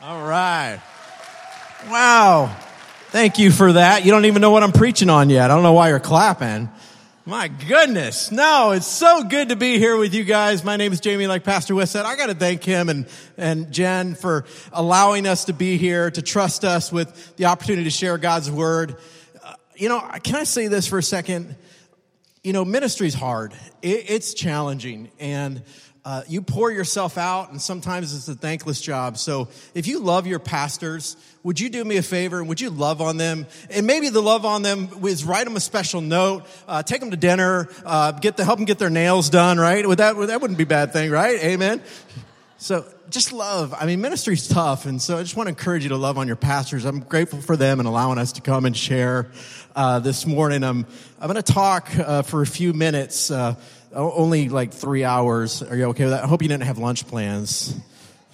All right. Wow. Thank you for that. You don't even know what I'm preaching on yet. I don't know why you're clapping. My goodness. No, it's so good to be here with you guys. My name is Jamie, like Pastor West said. I got to thank him and, and Jen for allowing us to be here, to trust us with the opportunity to share God's word. Uh, you know, can I say this for a second? You know, ministry's hard. It, it's challenging and uh, you pour yourself out, and sometimes it's a thankless job. So, if you love your pastors, would you do me a favor and would you love on them? And maybe the love on them is write them a special note, uh, take them to dinner, uh, get the help them get their nails done. Right? Would that that wouldn't be a bad thing, right? Amen. So just love. I mean, ministry's tough, and so I just want to encourage you to love on your pastors. I'm grateful for them and allowing us to come and share uh, this morning. I'm I'm going to talk uh, for a few minutes uh, only like three hours. Are you okay with that? I hope you didn't have lunch plans.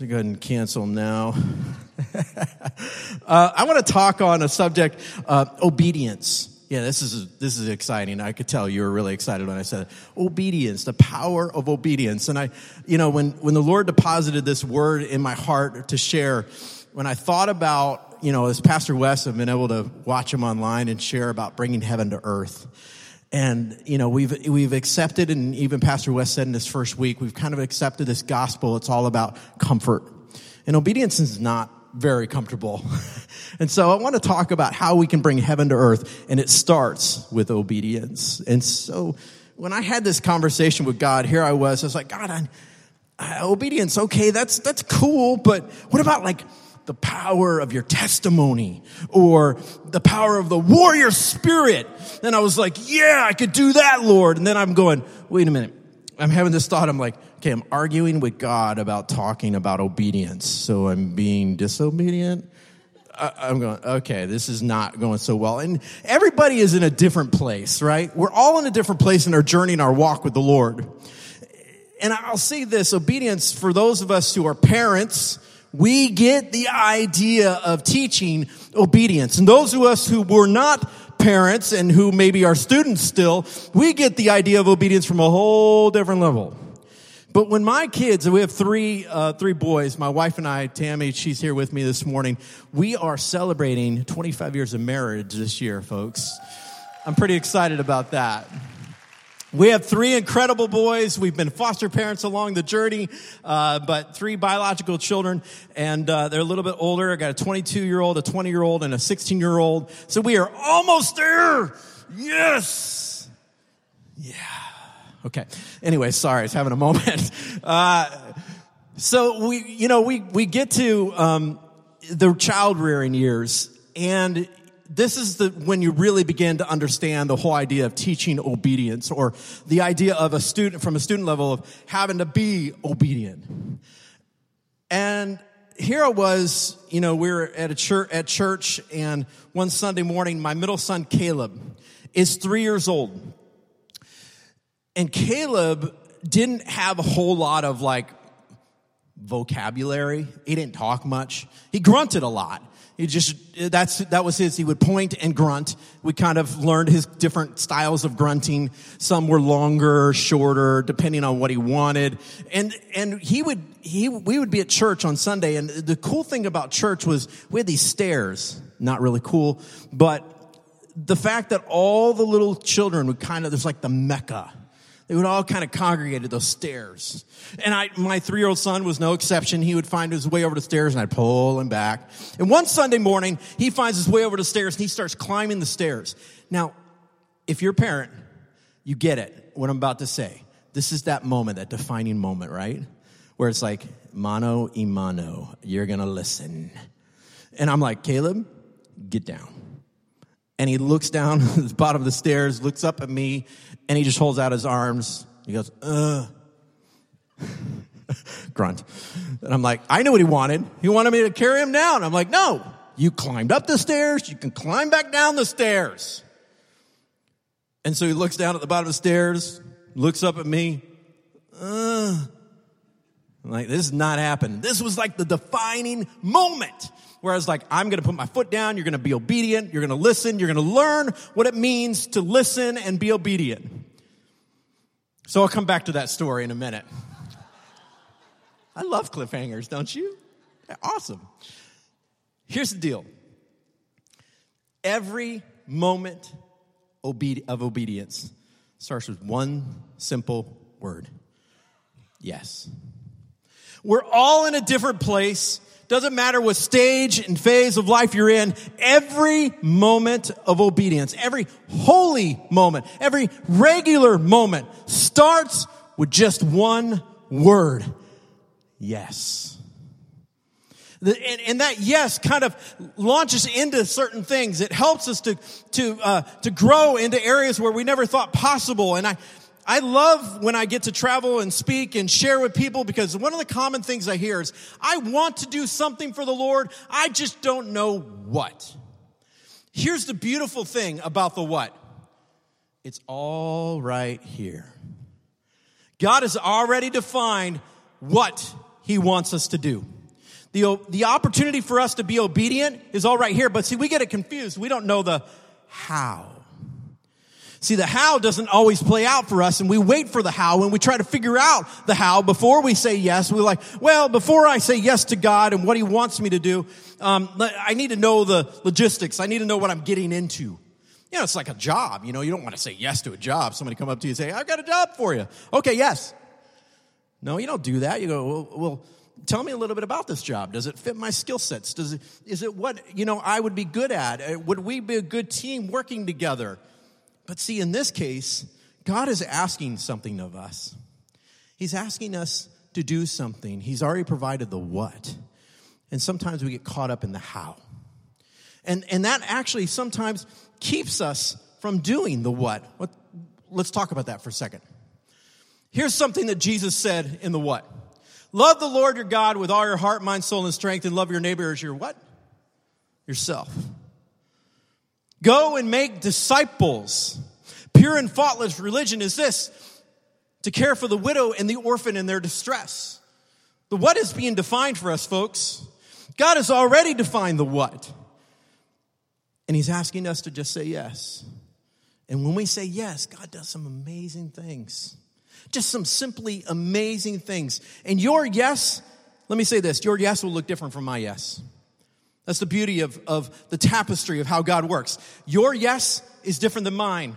Go ahead and cancel them now. uh, I want to talk on a subject, uh, obedience. Yeah, this is this is exciting. I could tell you were really excited when I said it. obedience, the power of obedience. And I, you know, when when the Lord deposited this word in my heart to share, when I thought about, you know, as Pastor West, I've been able to watch him online and share about bringing heaven to earth. And, you know, we've, we've accepted, and even Pastor West said in this first week, we've kind of accepted this gospel. It's all about comfort. And obedience is not very comfortable. and so I want to talk about how we can bring heaven to earth, and it starts with obedience. And so when I had this conversation with God, here I was, I was like, God, I, I, obedience, okay, that's, that's cool, but what about like the power of your testimony or the power of the warrior spirit. And I was like, yeah, I could do that, Lord. And then I'm going, wait a minute. I'm having this thought. I'm like, okay, I'm arguing with God about talking about obedience. So I'm being disobedient. I'm going, okay, this is not going so well. And everybody is in a different place, right? We're all in a different place in our journey and our walk with the Lord. And I'll say this, obedience for those of us who are parents, we get the idea of teaching obedience. And those of us who were not parents and who maybe are students still, we get the idea of obedience from a whole different level. But when my kids, we have three, uh, three boys, my wife and I, Tammy, she's here with me this morning. We are celebrating 25 years of marriage this year, folks. I'm pretty excited about that. We have three incredible boys. We've been foster parents along the journey, uh, but three biological children, and uh, they're a little bit older. I got a 22 year old, a 20 year old, and a 16 year old. So we are almost there. Yes. Yeah. Okay. Anyway, sorry, I was having a moment. Uh, so we, you know, we we get to um, the child rearing years, and this is the, when you really begin to understand the whole idea of teaching obedience or the idea of a student from a student level of having to be obedient. And here I was, you know, we were at a church, at church and one Sunday morning, my middle son, Caleb, is three years old. And Caleb didn't have a whole lot of like vocabulary. He didn't talk much. He grunted a lot. He just, that's, that was his. He would point and grunt. We kind of learned his different styles of grunting. Some were longer, shorter, depending on what he wanted. And, and he would, he, we would be at church on Sunday. And the cool thing about church was we had these stairs. Not really cool, but the fact that all the little children would kind of, there's like the Mecca they would all kind of congregate at those stairs. And I, my three year old son was no exception. He would find his way over the stairs and I'd pull him back. And one Sunday morning, he finds his way over the stairs and he starts climbing the stairs. Now, if you're a parent, you get it, what I'm about to say. This is that moment, that defining moment, right? Where it's like, mano y mano, you're gonna listen. And I'm like, Caleb, get down. And he looks down at the bottom of the stairs, looks up at me, and he just holds out his arms. He goes, uh. Grunt. And I'm like, I knew what he wanted. He wanted me to carry him down. I'm like, no, you climbed up the stairs. You can climb back down the stairs. And so he looks down at the bottom of the stairs, looks up at me. Uh. Like, this is not happening. This was like the defining moment where I was like, I'm going to put my foot down. You're going to be obedient. You're going to listen. You're going to learn what it means to listen and be obedient. So I'll come back to that story in a minute. I love cliffhangers, don't you? awesome. Here's the deal every moment of obedience starts with one simple word yes. We're all in a different place. Doesn't matter what stage and phase of life you're in, every moment of obedience, every holy moment, every regular moment starts with just one word. Yes. And, and, that yes kind of launches into certain things. It helps us to to uh, to grow into areas where we never thought possible. And I I love when I get to travel and speak and share with people because one of the common things I hear is I want to do something for the Lord. I just don't know what. Here's the beautiful thing about the what. It's all right here. God has already defined what he wants us to do. The, the opportunity for us to be obedient is all right here, but see, we get it confused. We don't know the how. See, the how doesn't always play out for us, and we wait for the how and we try to figure out the how before we say yes. We're like, well, before I say yes to God and what He wants me to do, um, I need to know the logistics. I need to know what I'm getting into. You know, it's like a job. You know, you don't want to say yes to a job. Somebody come up to you and say, I've got a job for you. Okay, yes. No, you don't do that. You go, well, well tell me a little bit about this job. Does it fit my skill sets? Does it, is it what, you know, I would be good at? Uh, would we be a good team working together? But see, in this case, God is asking something of us. He's asking us to do something. He's already provided the what. And sometimes we get caught up in the how. And, and that actually sometimes keeps us from doing the what. what. Let's talk about that for a second. Here's something that Jesus said in the what. Love the Lord your God with all your heart, mind, soul, and strength, and love your neighbor as your what? Yourself. Go and make disciples. Pure and faultless religion is this to care for the widow and the orphan in their distress. The what is being defined for us, folks. God has already defined the what. And He's asking us to just say yes. And when we say yes, God does some amazing things. Just some simply amazing things. And your yes, let me say this your yes will look different from my yes. That's the beauty of, of the tapestry of how God works. Your yes is different than mine.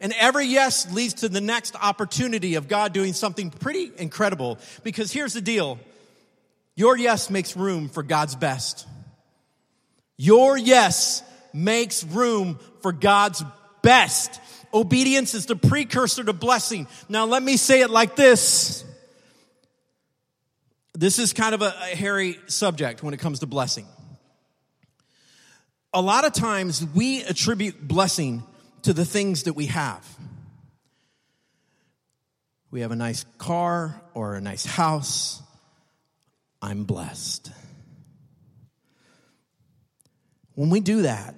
And every yes leads to the next opportunity of God doing something pretty incredible. Because here's the deal your yes makes room for God's best. Your yes makes room for God's best. Obedience is the precursor to blessing. Now, let me say it like this. This is kind of a, a hairy subject when it comes to blessing. A lot of times we attribute blessing to the things that we have. We have a nice car or a nice house. I'm blessed. When we do that,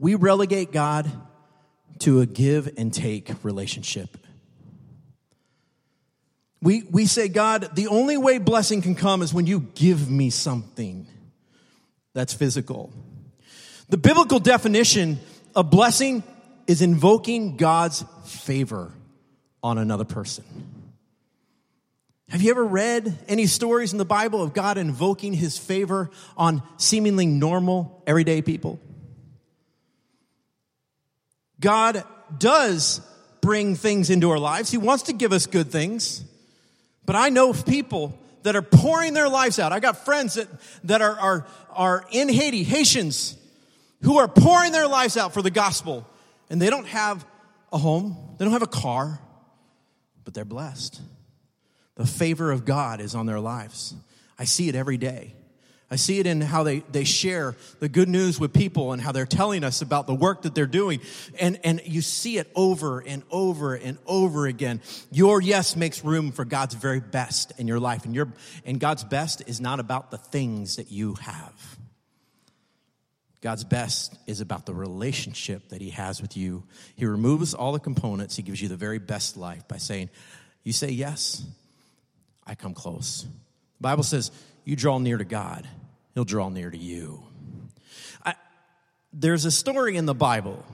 we relegate God to a give and take relationship. We, we say, God, the only way blessing can come is when you give me something that's physical. The biblical definition of blessing is invoking God's favor on another person. Have you ever read any stories in the Bible of God invoking his favor on seemingly normal, everyday people? God does bring things into our lives. He wants to give us good things. But I know people that are pouring their lives out. I got friends that, that are, are, are in Haiti, Haitians, who are pouring their lives out for the gospel. And they don't have a home, they don't have a car, but they're blessed. The favor of God is on their lives. I see it every day. I see it in how they, they share the good news with people and how they're telling us about the work that they're doing. And, and you see it over and over and over again. Your yes makes room for God's very best in your life. And, your, and God's best is not about the things that you have. God's best is about the relationship that He has with you. He removes all the components. He gives you the very best life by saying, You say yes, I come close. The Bible says, you draw near to God, He'll draw near to you. I, there's a story in the Bible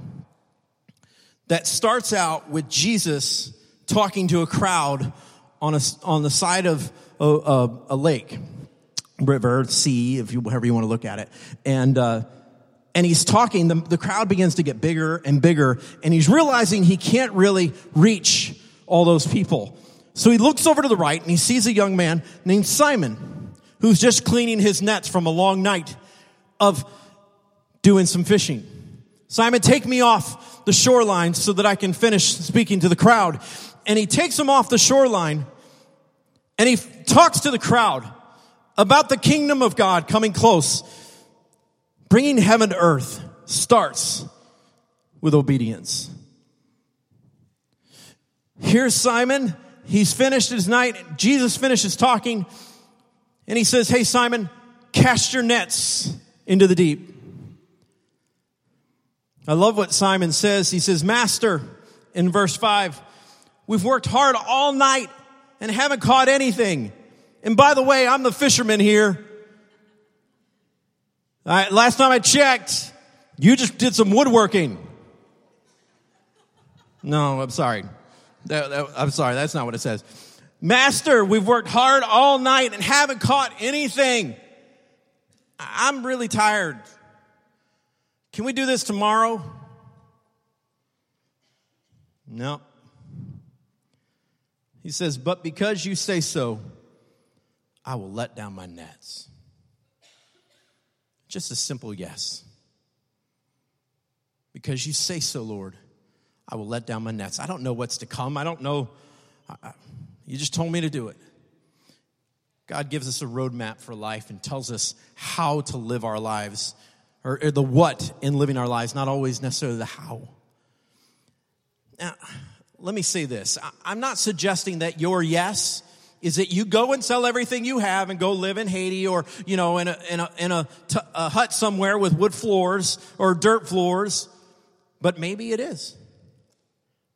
that starts out with Jesus talking to a crowd on, a, on the side of a, a, a lake. river, sea, if you, however you want to look at it. And, uh, and he's talking, the, the crowd begins to get bigger and bigger, and he's realizing he can't really reach all those people. So he looks over to the right and he sees a young man named Simon who's just cleaning his nets from a long night of doing some fishing. Simon, take me off the shoreline so that I can finish speaking to the crowd. And he takes him off the shoreline and he talks to the crowd about the kingdom of God coming close. Bringing heaven to earth starts with obedience. Here's Simon. He's finished his night. Jesus finishes talking and he says, Hey, Simon, cast your nets into the deep. I love what Simon says. He says, Master, in verse 5, we've worked hard all night and haven't caught anything. And by the way, I'm the fisherman here. Last time I checked, you just did some woodworking. No, I'm sorry. That, that, I'm sorry, that's not what it says. Master, we've worked hard all night and haven't caught anything. I'm really tired. Can we do this tomorrow? No. He says, But because you say so, I will let down my nets. Just a simple yes. Because you say so, Lord, I will let down my nets. I don't know what's to come. I don't know. You just told me to do it. God gives us a roadmap for life and tells us how to live our lives or, or the what in living our lives, not always necessarily the how. Now, let me say this. I'm not suggesting that your yes is that you go and sell everything you have and go live in Haiti or, you know, in a, in a, in a, t- a hut somewhere with wood floors or dirt floors. But maybe it is.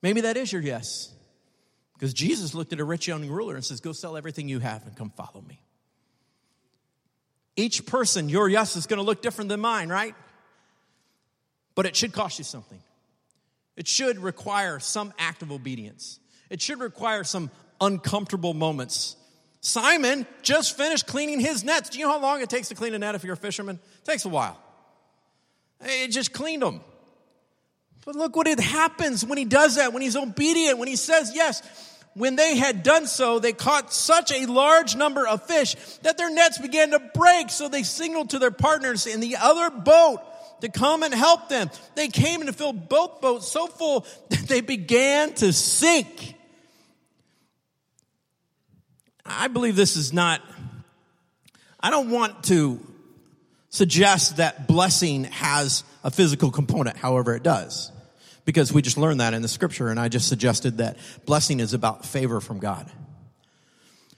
Maybe that is your yes. Because Jesus looked at a rich young ruler and says, Go sell everything you have and come follow me. Each person, your yes is going to look different than mine, right? But it should cost you something. It should require some act of obedience. It should require some uncomfortable moments. Simon just finished cleaning his nets. Do you know how long it takes to clean a net if you're a fisherman? It takes a while. It just cleaned them. But look what it happens when he does that, when he's obedient, when he says yes. When they had done so, they caught such a large number of fish that their nets began to break. So they signaled to their partners in the other boat to come and help them. They came and filled both boats so full that they began to sink. I believe this is not, I don't want to suggest that blessing has a physical component, however, it does because we just learned that in the scripture, and I just suggested that blessing is about favor from God.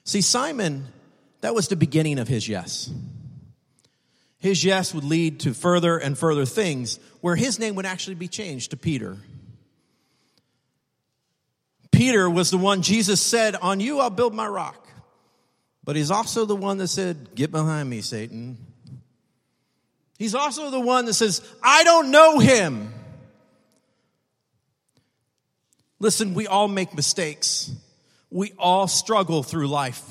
See, Simon, that was the beginning of his yes. His yes would lead to further and further things where his name would actually be changed to Peter. Peter was the one Jesus said, On you I'll build my rock. But he's also the one that said, Get behind me, Satan. He's also the one that says, I don't know him. Listen, we all make mistakes. We all struggle through life.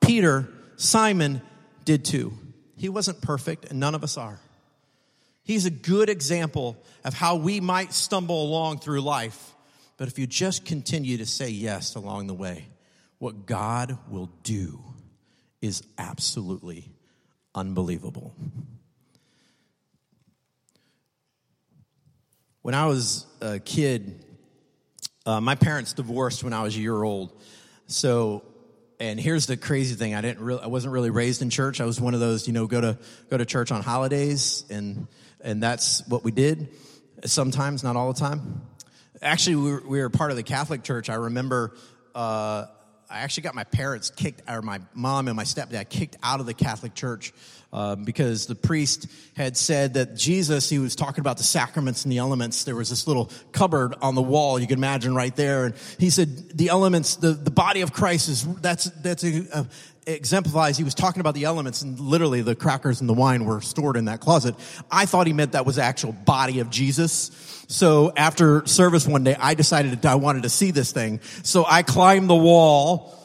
Peter, Simon did too. He wasn't perfect, and none of us are. He's a good example of how we might stumble along through life. But if you just continue to say yes along the way, what God will do is absolutely unbelievable. When I was a kid, uh, my parents divorced when I was a year old. So, and here's the crazy thing: I didn't really, I wasn't really raised in church. I was one of those, you know, go to go to church on holidays, and and that's what we did. Sometimes, not all the time. Actually, we were, we were part of the Catholic Church. I remember. Uh, I actually got my parents kicked, or my mom and my stepdad kicked out of the Catholic Church um, because the priest had said that Jesus, he was talking about the sacraments and the elements. There was this little cupboard on the wall you can imagine right there, and he said the elements, the, the body of Christ is that's that's a, a, exemplifies. He was talking about the elements, and literally the crackers and the wine were stored in that closet. I thought he meant that was the actual body of Jesus. So after service one day, I decided I wanted to see this thing. So I climbed the wall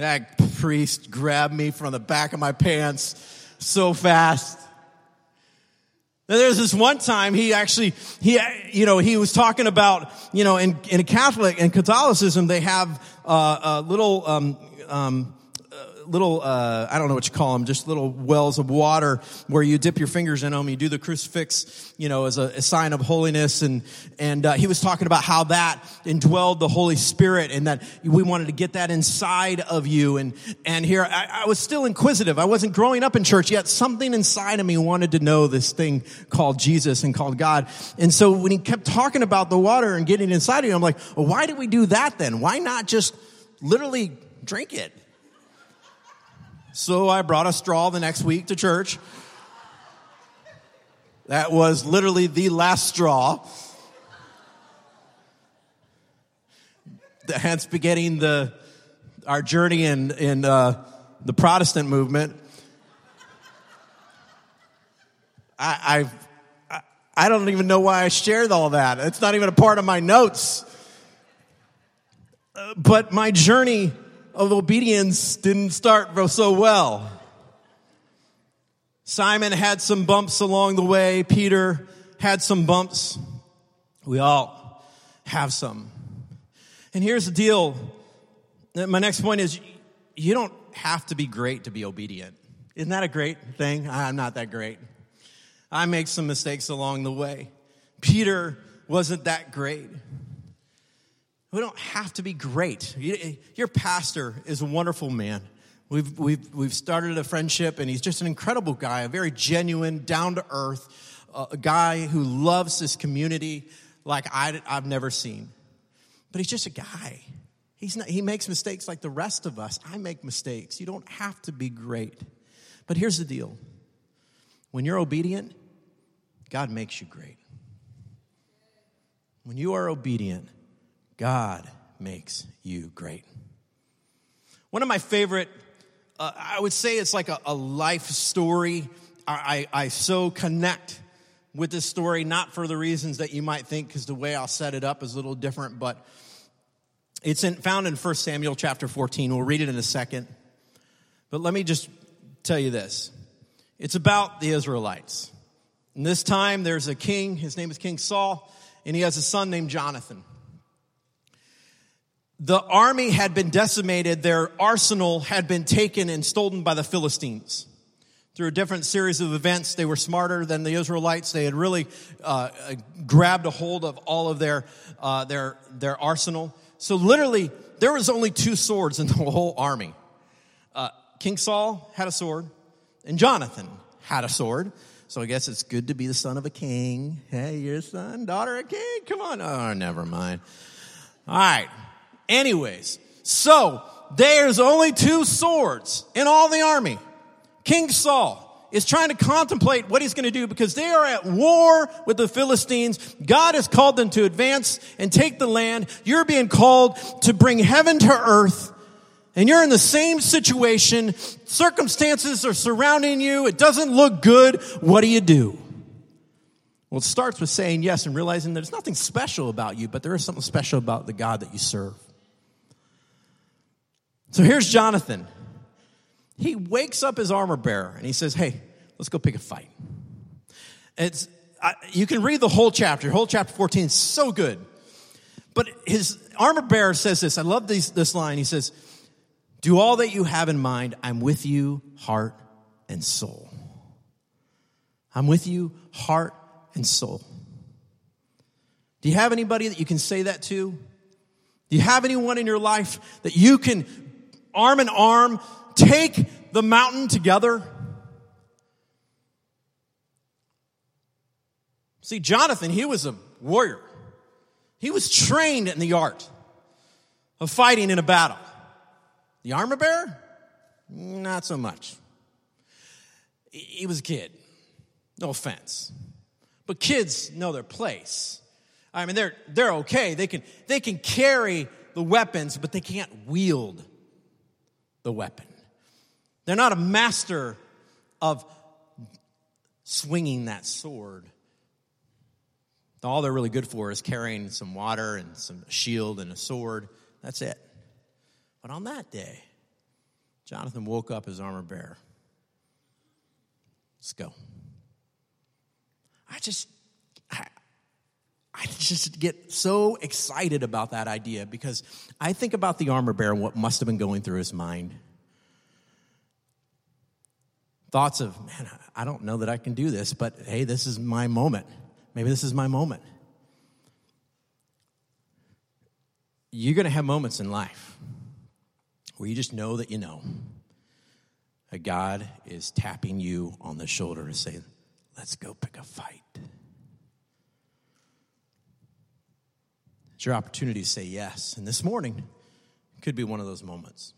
That priest grabbed me from the back of my pants so fast. Now, there's this one time he actually, he, you know, he was talking about, you know, in, in Catholic and Catholicism, they have uh, a little um, um, little, uh, I don't know what you call them, just little wells of water where you dip your fingers in them. You do the crucifix, you know, as a, a sign of holiness. And, and uh, he was talking about how that indwelled the Holy Spirit and that we wanted to get that inside of you. And, and here, I, I was still inquisitive. I wasn't growing up in church yet. Something inside of me wanted to know this thing called Jesus and called God. And so when he kept talking about the water and getting inside of you, I'm like, well, why did we do that then? Why not just literally drink it? So I brought a straw the next week to church. That was literally the last straw. Hence beginning the our journey in in uh, the Protestant movement. I, I I don't even know why I shared all that. It's not even a part of my notes. Uh, but my journey of obedience didn't start so well. Simon had some bumps along the way. Peter had some bumps. We all have some. And here's the deal. My next point is you don't have to be great to be obedient. Isn't that a great thing? I'm not that great. I make some mistakes along the way. Peter wasn't that great. We don't have to be great. Your pastor is a wonderful man. We've, we've, we've started a friendship, and he's just an incredible guy, a very genuine, down to earth, uh, guy who loves this community like I, I've never seen. But he's just a guy. He's not, he makes mistakes like the rest of us. I make mistakes. You don't have to be great. But here's the deal when you're obedient, God makes you great. When you are obedient, God makes you great. One of my favorite, uh, I would say it's like a, a life story. I, I, I, so connect with this story, not for the reasons that you might think, because the way I'll set it up is a little different, but it's in, found in 1 Samuel chapter 14. We'll read it in a second. But let me just tell you this it's about the Israelites. And this time there's a king, his name is King Saul, and he has a son named Jonathan the army had been decimated, their arsenal had been taken and stolen by the Philistines. Through a different series of events, they were smarter than the Israelites. They had really uh, grabbed a hold of all of their, uh, their, their arsenal. So literally, there was only two swords in the whole army. Uh, King Saul had a sword, and Jonathan had a sword. So I guess it's good to be the son of a king. Hey, your son, daughter a king. Come on. Oh, never mind. All right. Anyways, so there's only two swords in all the army. King Saul is trying to contemplate what he's going to do because they are at war with the Philistines. God has called them to advance and take the land. You're being called to bring heaven to earth. And you're in the same situation. Circumstances are surrounding you. It doesn't look good. What do you do? Well, it starts with saying yes and realizing that there's nothing special about you, but there is something special about the God that you serve. So here's Jonathan. He wakes up his armor bearer and he says, Hey, let's go pick a fight. It's, I, you can read the whole chapter, whole chapter 14 is so good. But his armor bearer says this. I love these, this line. He says, Do all that you have in mind. I'm with you, heart and soul. I'm with you, heart and soul. Do you have anybody that you can say that to? Do you have anyone in your life that you can arm in arm, take the mountain together. See, Jonathan, he was a warrior. He was trained in the art of fighting in a battle. The armor bearer? Not so much. He was a kid. No offense. But kids know their place. I mean, they're, they're okay. They can, they can carry the weapons, but they can't wield the weapon. They're not a master of swinging that sword. All they're really good for is carrying some water and some shield and a sword. That's it. But on that day, Jonathan woke up his armor bearer. Let's go. I just, I just get so excited about that idea because I think about the armor bearer and what must have been going through his mind. Thoughts of, man, I don't know that I can do this, but hey, this is my moment. Maybe this is my moment. You're going to have moments in life where you just know that you know that God is tapping you on the shoulder and saying, let's go pick a fight. It's your opportunity to say yes. And this morning could be one of those moments.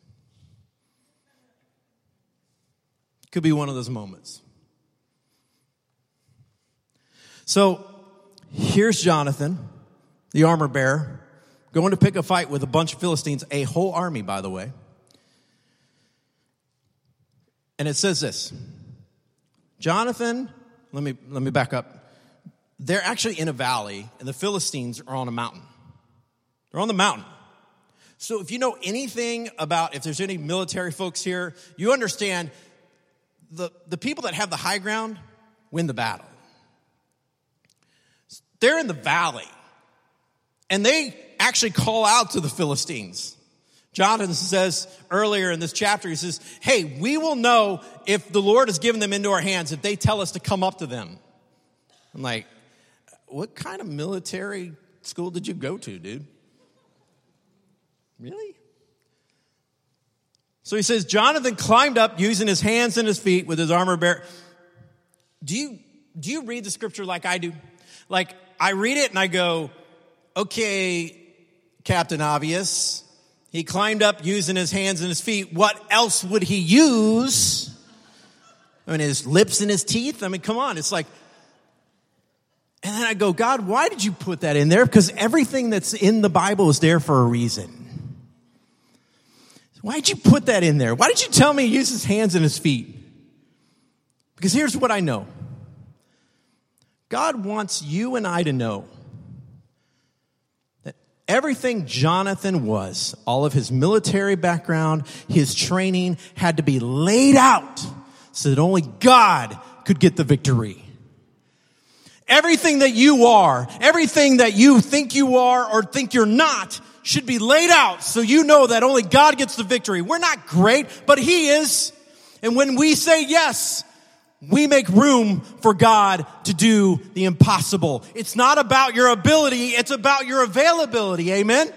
Could be one of those moments. So here's Jonathan, the armor bearer, going to pick a fight with a bunch of Philistines, a whole army, by the way. And it says this Jonathan, let me, let me back up. They're actually in a valley, and the Philistines are on a mountain. They're on the mountain. So if you know anything about, if there's any military folks here, you understand the, the people that have the high ground win the battle. They're in the valley. And they actually call out to the Philistines. Jonathan says earlier in this chapter, he says, Hey, we will know if the Lord has given them into our hands if they tell us to come up to them. I'm like, What kind of military school did you go to, dude? Really? So he says, Jonathan climbed up using his hands and his feet with his armor bear. Do you, do you read the scripture like I do? Like, I read it and I go, okay, Captain Obvious. He climbed up using his hands and his feet. What else would he use? I mean, his lips and his teeth? I mean, come on. It's like, and then I go, God, why did you put that in there? Because everything that's in the Bible is there for a reason. Why did you put that in there? Why did you tell me he used his hands and his feet? Because here's what I know God wants you and I to know that everything Jonathan was, all of his military background, his training, had to be laid out so that only God could get the victory. Everything that you are, everything that you think you are or think you're not, should be laid out so you know that only God gets the victory. We're not great, but He is. And when we say yes, we make room for God to do the impossible. It's not about your ability, it's about your availability. Amen?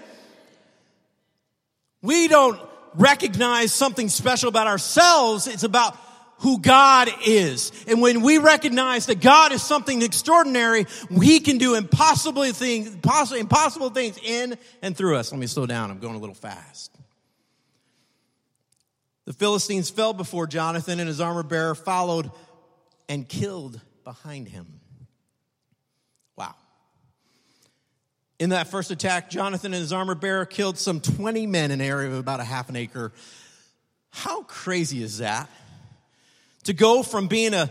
We don't recognize something special about ourselves, it's about who God is. And when we recognize that God is something extraordinary, we can do impossible things, impossible things in and through us. Let me slow down. I'm going a little fast. The Philistines fell before Jonathan, and his armor bearer followed and killed behind him. Wow. In that first attack, Jonathan and his armor bearer killed some 20 men in an area of about a half an acre. How crazy is that? To go from being a,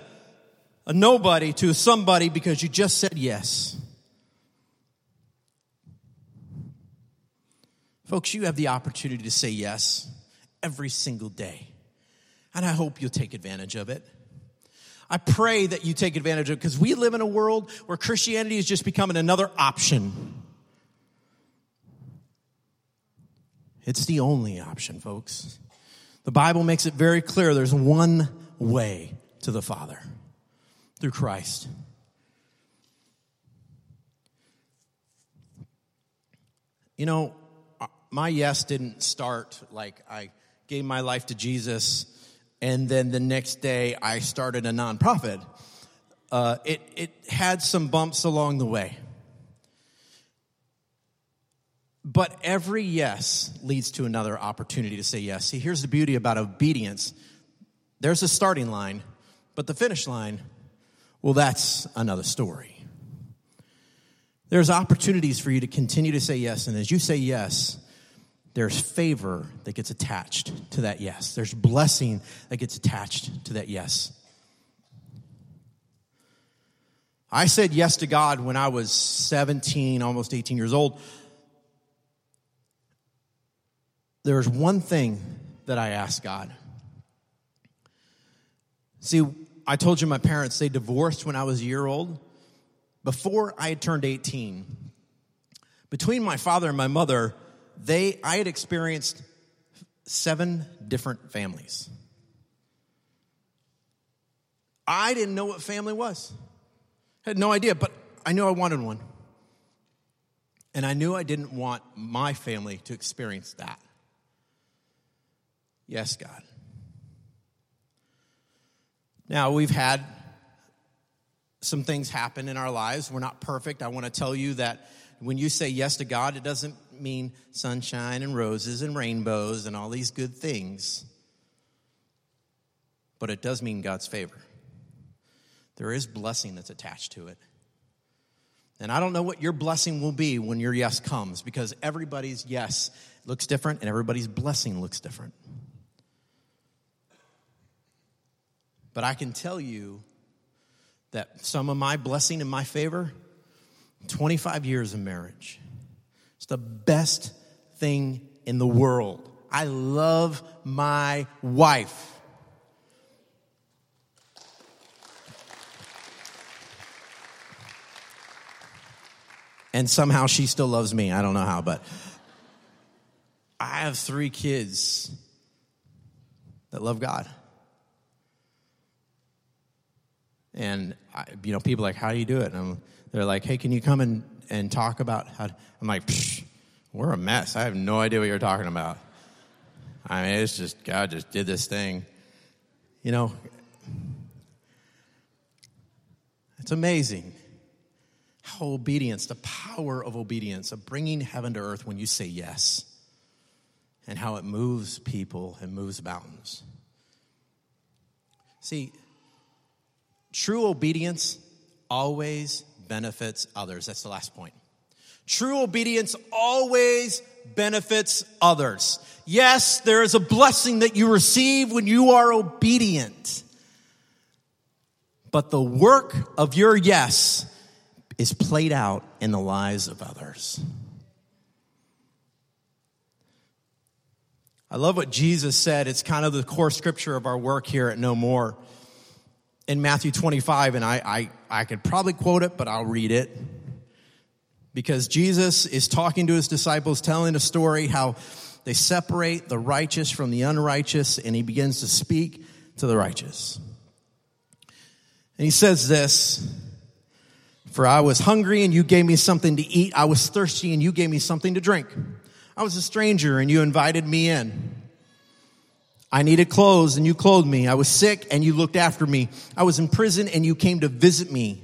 a nobody to somebody because you just said yes. Folks, you have the opportunity to say yes every single day. And I hope you'll take advantage of it. I pray that you take advantage of it because we live in a world where Christianity is just becoming another option. It's the only option, folks. The Bible makes it very clear there's one way to the Father through Christ. You know, my yes didn't start like I gave my life to Jesus and then the next day I started a nonprofit. Uh, it, it had some bumps along the way. But every yes leads to another opportunity to say yes. See, here's the beauty about obedience there's a starting line, but the finish line, well, that's another story. There's opportunities for you to continue to say yes, and as you say yes, there's favor that gets attached to that yes. There's blessing that gets attached to that yes. I said yes to God when I was 17, almost 18 years old. There was one thing that I asked God. See, I told you my parents, they divorced when I was a year old. Before I had turned 18, between my father and my mother, they, I had experienced seven different families. I didn't know what family was. Had no idea, but I knew I wanted one. And I knew I didn't want my family to experience that. Yes, God. Now, we've had some things happen in our lives. We're not perfect. I want to tell you that when you say yes to God, it doesn't mean sunshine and roses and rainbows and all these good things, but it does mean God's favor. There is blessing that's attached to it. And I don't know what your blessing will be when your yes comes because everybody's yes looks different and everybody's blessing looks different. But I can tell you that some of my blessing and my favor 25 years of marriage. It's the best thing in the world. I love my wife. And somehow she still loves me. I don't know how, but I have three kids that love God. And I, you know, people like, how do you do it? And I'm, they're like, hey, can you come and, and talk about how? To, I'm like, we're a mess. I have no idea what you're talking about. I mean, it's just God just did this thing. You know, it's amazing how obedience, the power of obedience, of bringing heaven to earth when you say yes, and how it moves people and moves mountains. See, true obedience always benefits others. That's the last point. True obedience always benefits others. Yes, there is a blessing that you receive when you are obedient. But the work of your yes is played out in the lives of others. I love what Jesus said. It's kind of the core scripture of our work here at No More in Matthew 25, and I, I, I could probably quote it, but I'll read it. Because Jesus is talking to his disciples, telling a story how they separate the righteous from the unrighteous, and he begins to speak to the righteous. And he says this For I was hungry, and you gave me something to eat. I was thirsty, and you gave me something to drink. I was a stranger, and you invited me in. I needed clothes and you clothed me. I was sick and you looked after me. I was in prison and you came to visit me.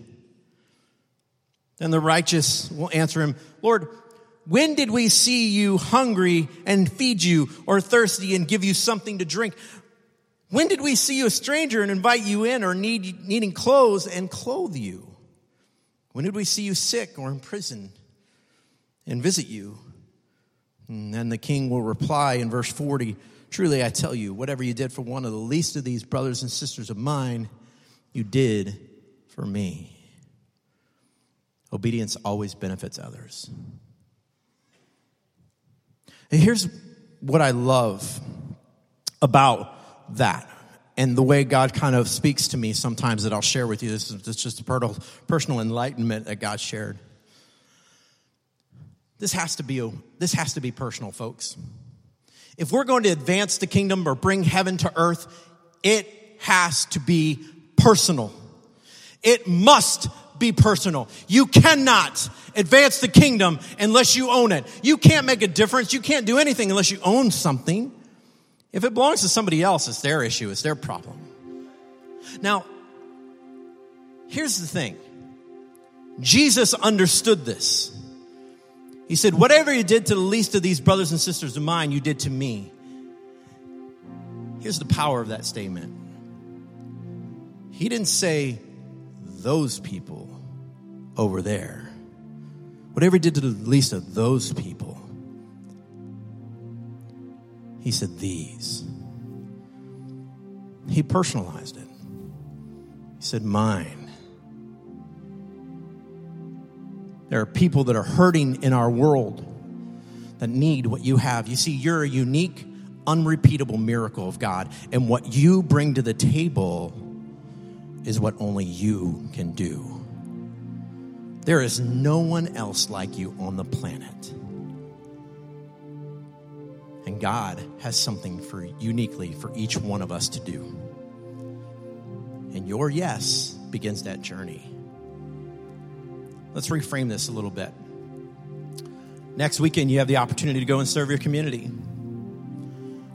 Then the righteous will answer him, Lord, when did we see you hungry and feed you or thirsty and give you something to drink? When did we see you a stranger and invite you in or need, needing clothes and clothe you? When did we see you sick or in prison and visit you? And then the king will reply in verse 40, Truly, I tell you, whatever you did for one of the least of these brothers and sisters of mine, you did for me. Obedience always benefits others. And here's what I love about that and the way God kind of speaks to me sometimes that I'll share with you. This is just a personal enlightenment that God shared. This has to be, this has to be personal, folks. If we're going to advance the kingdom or bring heaven to earth, it has to be personal. It must be personal. You cannot advance the kingdom unless you own it. You can't make a difference. You can't do anything unless you own something. If it belongs to somebody else, it's their issue, it's their problem. Now, here's the thing Jesus understood this. He said, Whatever you did to the least of these brothers and sisters of mine, you did to me. Here's the power of that statement. He didn't say, Those people over there. Whatever he did to the least of those people, he said, These. He personalized it. He said, Mine. There are people that are hurting in our world that need what you have. You see, you're a unique, unrepeatable miracle of God. And what you bring to the table is what only you can do. There is no one else like you on the planet. And God has something for uniquely for each one of us to do. And your yes begins that journey. Let's reframe this a little bit. Next weekend, you have the opportunity to go and serve your community.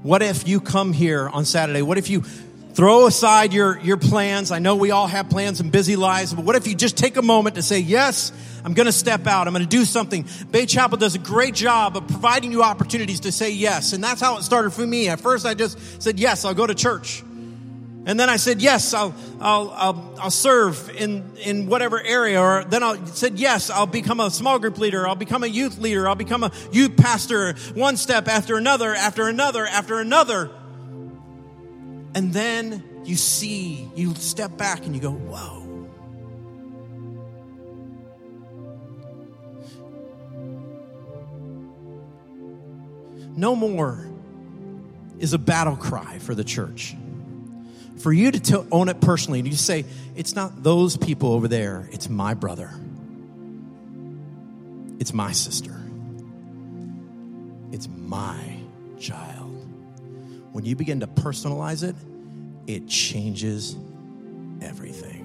What if you come here on Saturday? What if you throw aside your, your plans? I know we all have plans and busy lives, but what if you just take a moment to say, Yes, I'm going to step out. I'm going to do something. Bay Chapel does a great job of providing you opportunities to say yes. And that's how it started for me. At first, I just said, Yes, I'll go to church. And then I said, yes, I'll, I'll, I'll, I'll, serve in, in whatever area. Or then I said, yes, I'll become a small group leader. I'll become a youth leader. I'll become a youth pastor. One step after another, after another, after another. And then you see, you step back and you go, whoa. No more is a battle cry for the church for you to, own it personally and you say, it's not those people over there, it's my brother, it's my sister, it's my child. When you begin to personalize it, it changes everything.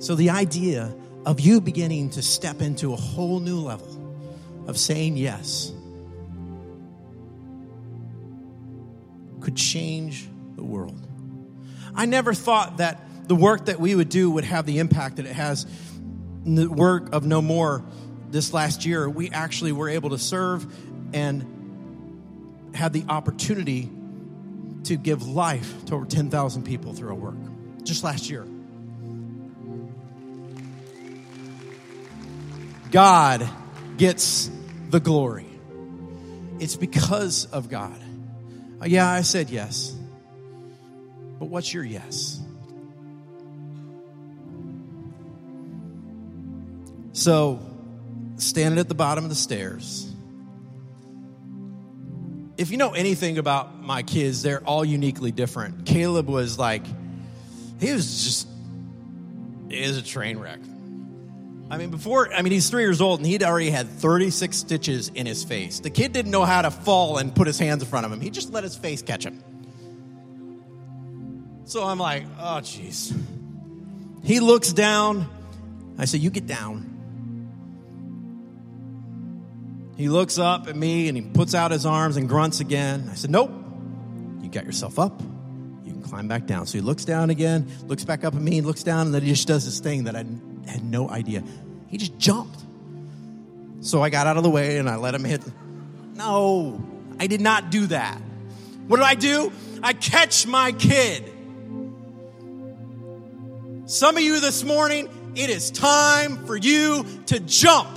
So, the idea of you beginning to step into a whole new level of saying yes could change the world. I never thought that the work that we would do would have the impact that it has. The work of No More this last year, we actually were able to serve and had the opportunity to give life to over 10,000 people through our work just last year. God gets the glory. It's because of God. Uh, yeah, I said yes. But what's your yes? So, standing at the bottom of the stairs. If you know anything about my kids, they're all uniquely different. Caleb was like, he was just, was a train wreck. I mean, before, I mean, he's three years old and he'd already had 36 stitches in his face. The kid didn't know how to fall and put his hands in front of him. He just let his face catch him. So I'm like, oh, jeez. He looks down. I say, you get down. He looks up at me and he puts out his arms and grunts again. I said, nope. You got yourself up. You can climb back down. So he looks down again, looks back up at me, looks down, and then he just does this thing that I had no idea. He just jumped. So I got out of the way and I let him hit. No, I did not do that. What do I do? I catch my kid. Some of you this morning, it is time for you to jump.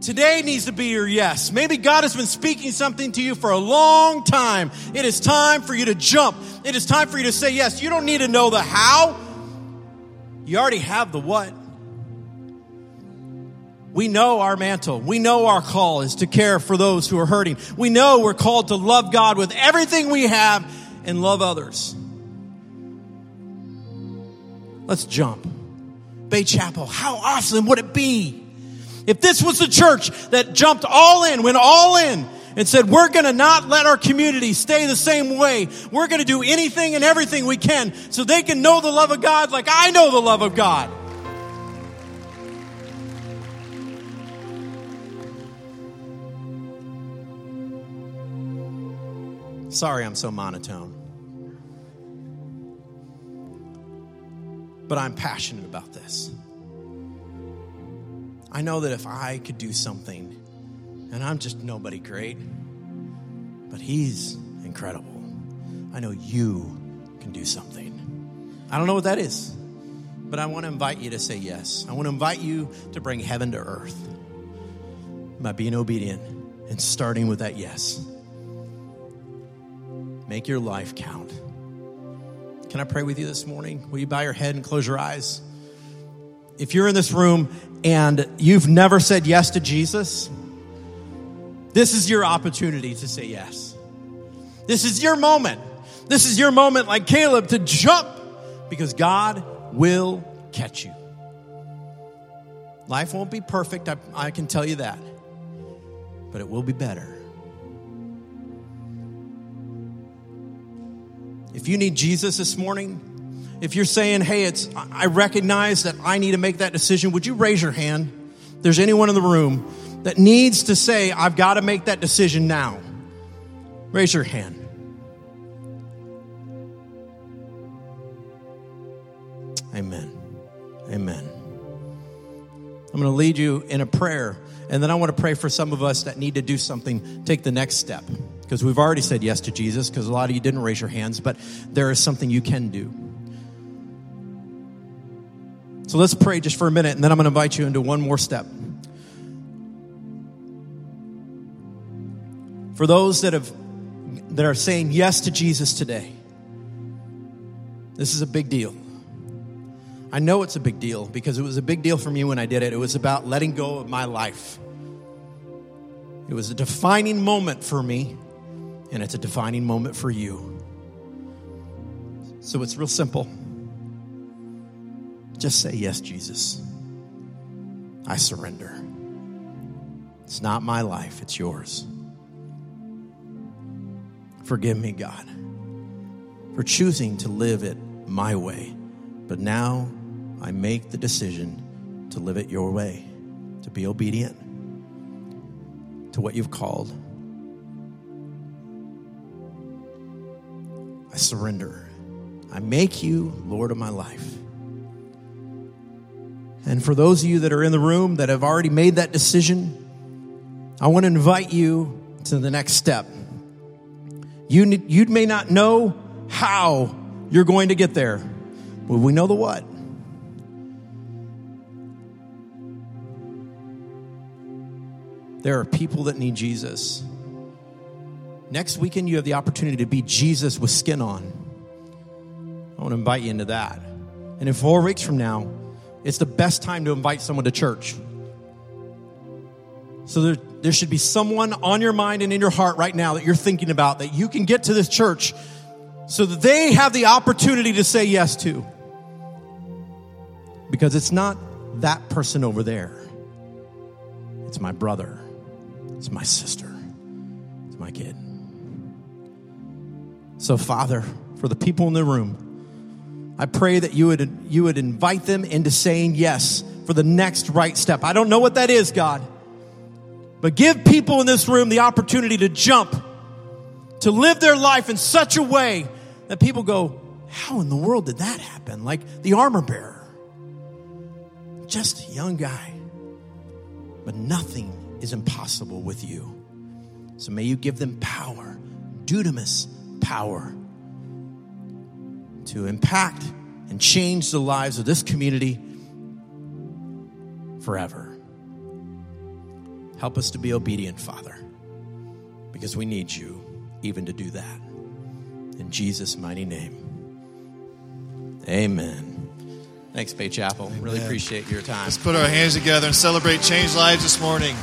Today needs to be your yes. Maybe God has been speaking something to you for a long time. It is time for you to jump. It is time for you to say yes. You don't need to know the how, you already have the what. We know our mantle. We know our call is to care for those who are hurting. We know we're called to love God with everything we have and love others. Let's jump. Bay Chapel, how awesome would it be if this was the church that jumped all in, went all in, and said, We're going to not let our community stay the same way. We're going to do anything and everything we can so they can know the love of God like I know the love of God. Sorry, I'm so monotone. But I'm passionate about this. I know that if I could do something, and I'm just nobody great, but He's incredible. I know you can do something. I don't know what that is, but I want to invite you to say yes. I want to invite you to bring heaven to earth by being obedient and starting with that yes. Make your life count. Can I pray with you this morning? Will you bow your head and close your eyes? If you're in this room and you've never said yes to Jesus, this is your opportunity to say yes. This is your moment. This is your moment, like Caleb, to jump because God will catch you. Life won't be perfect, I, I can tell you that, but it will be better. If you need Jesus this morning, if you're saying, hey, it's, I recognize that I need to make that decision, would you raise your hand? There's anyone in the room that needs to say, I've got to make that decision now. Raise your hand. Amen. Amen. I'm going to lead you in a prayer, and then I want to pray for some of us that need to do something, take the next step. Because we've already said yes to Jesus, because a lot of you didn't raise your hands, but there is something you can do. So let's pray just for a minute, and then I'm going to invite you into one more step. For those that have that are saying yes to Jesus today, this is a big deal. I know it's a big deal because it was a big deal for me when I did it. It was about letting go of my life. It was a defining moment for me, and it's a defining moment for you. So it's real simple. Just say, Yes, Jesus. I surrender. It's not my life, it's yours. Forgive me, God, for choosing to live it my way. But now I make the decision to live it your way, to be obedient to what you've called. I surrender. I make you Lord of my life. And for those of you that are in the room that have already made that decision, I want to invite you to the next step. You, you may not know how you're going to get there, but we know the what. There are people that need Jesus. Next weekend, you have the opportunity to be Jesus with skin on. I want to invite you into that. And in four weeks from now, it's the best time to invite someone to church. So there, there should be someone on your mind and in your heart right now that you're thinking about that you can get to this church so that they have the opportunity to say yes to. Because it's not that person over there, it's my brother, it's my sister, it's my kid. So, Father, for the people in the room, I pray that you would, you would invite them into saying yes for the next right step. I don't know what that is, God, but give people in this room the opportunity to jump, to live their life in such a way that people go, How in the world did that happen? Like the armor bearer. Just a young guy. But nothing is impossible with you. So may you give them power, dunamis power to impact and change the lives of this community forever. Help us to be obedient, Father, because we need you even to do that. In Jesus' mighty name. Amen. Thanks, Bay Chapel. Amen. Really appreciate your time. Let's put our hands together and celebrate Change Lives this morning.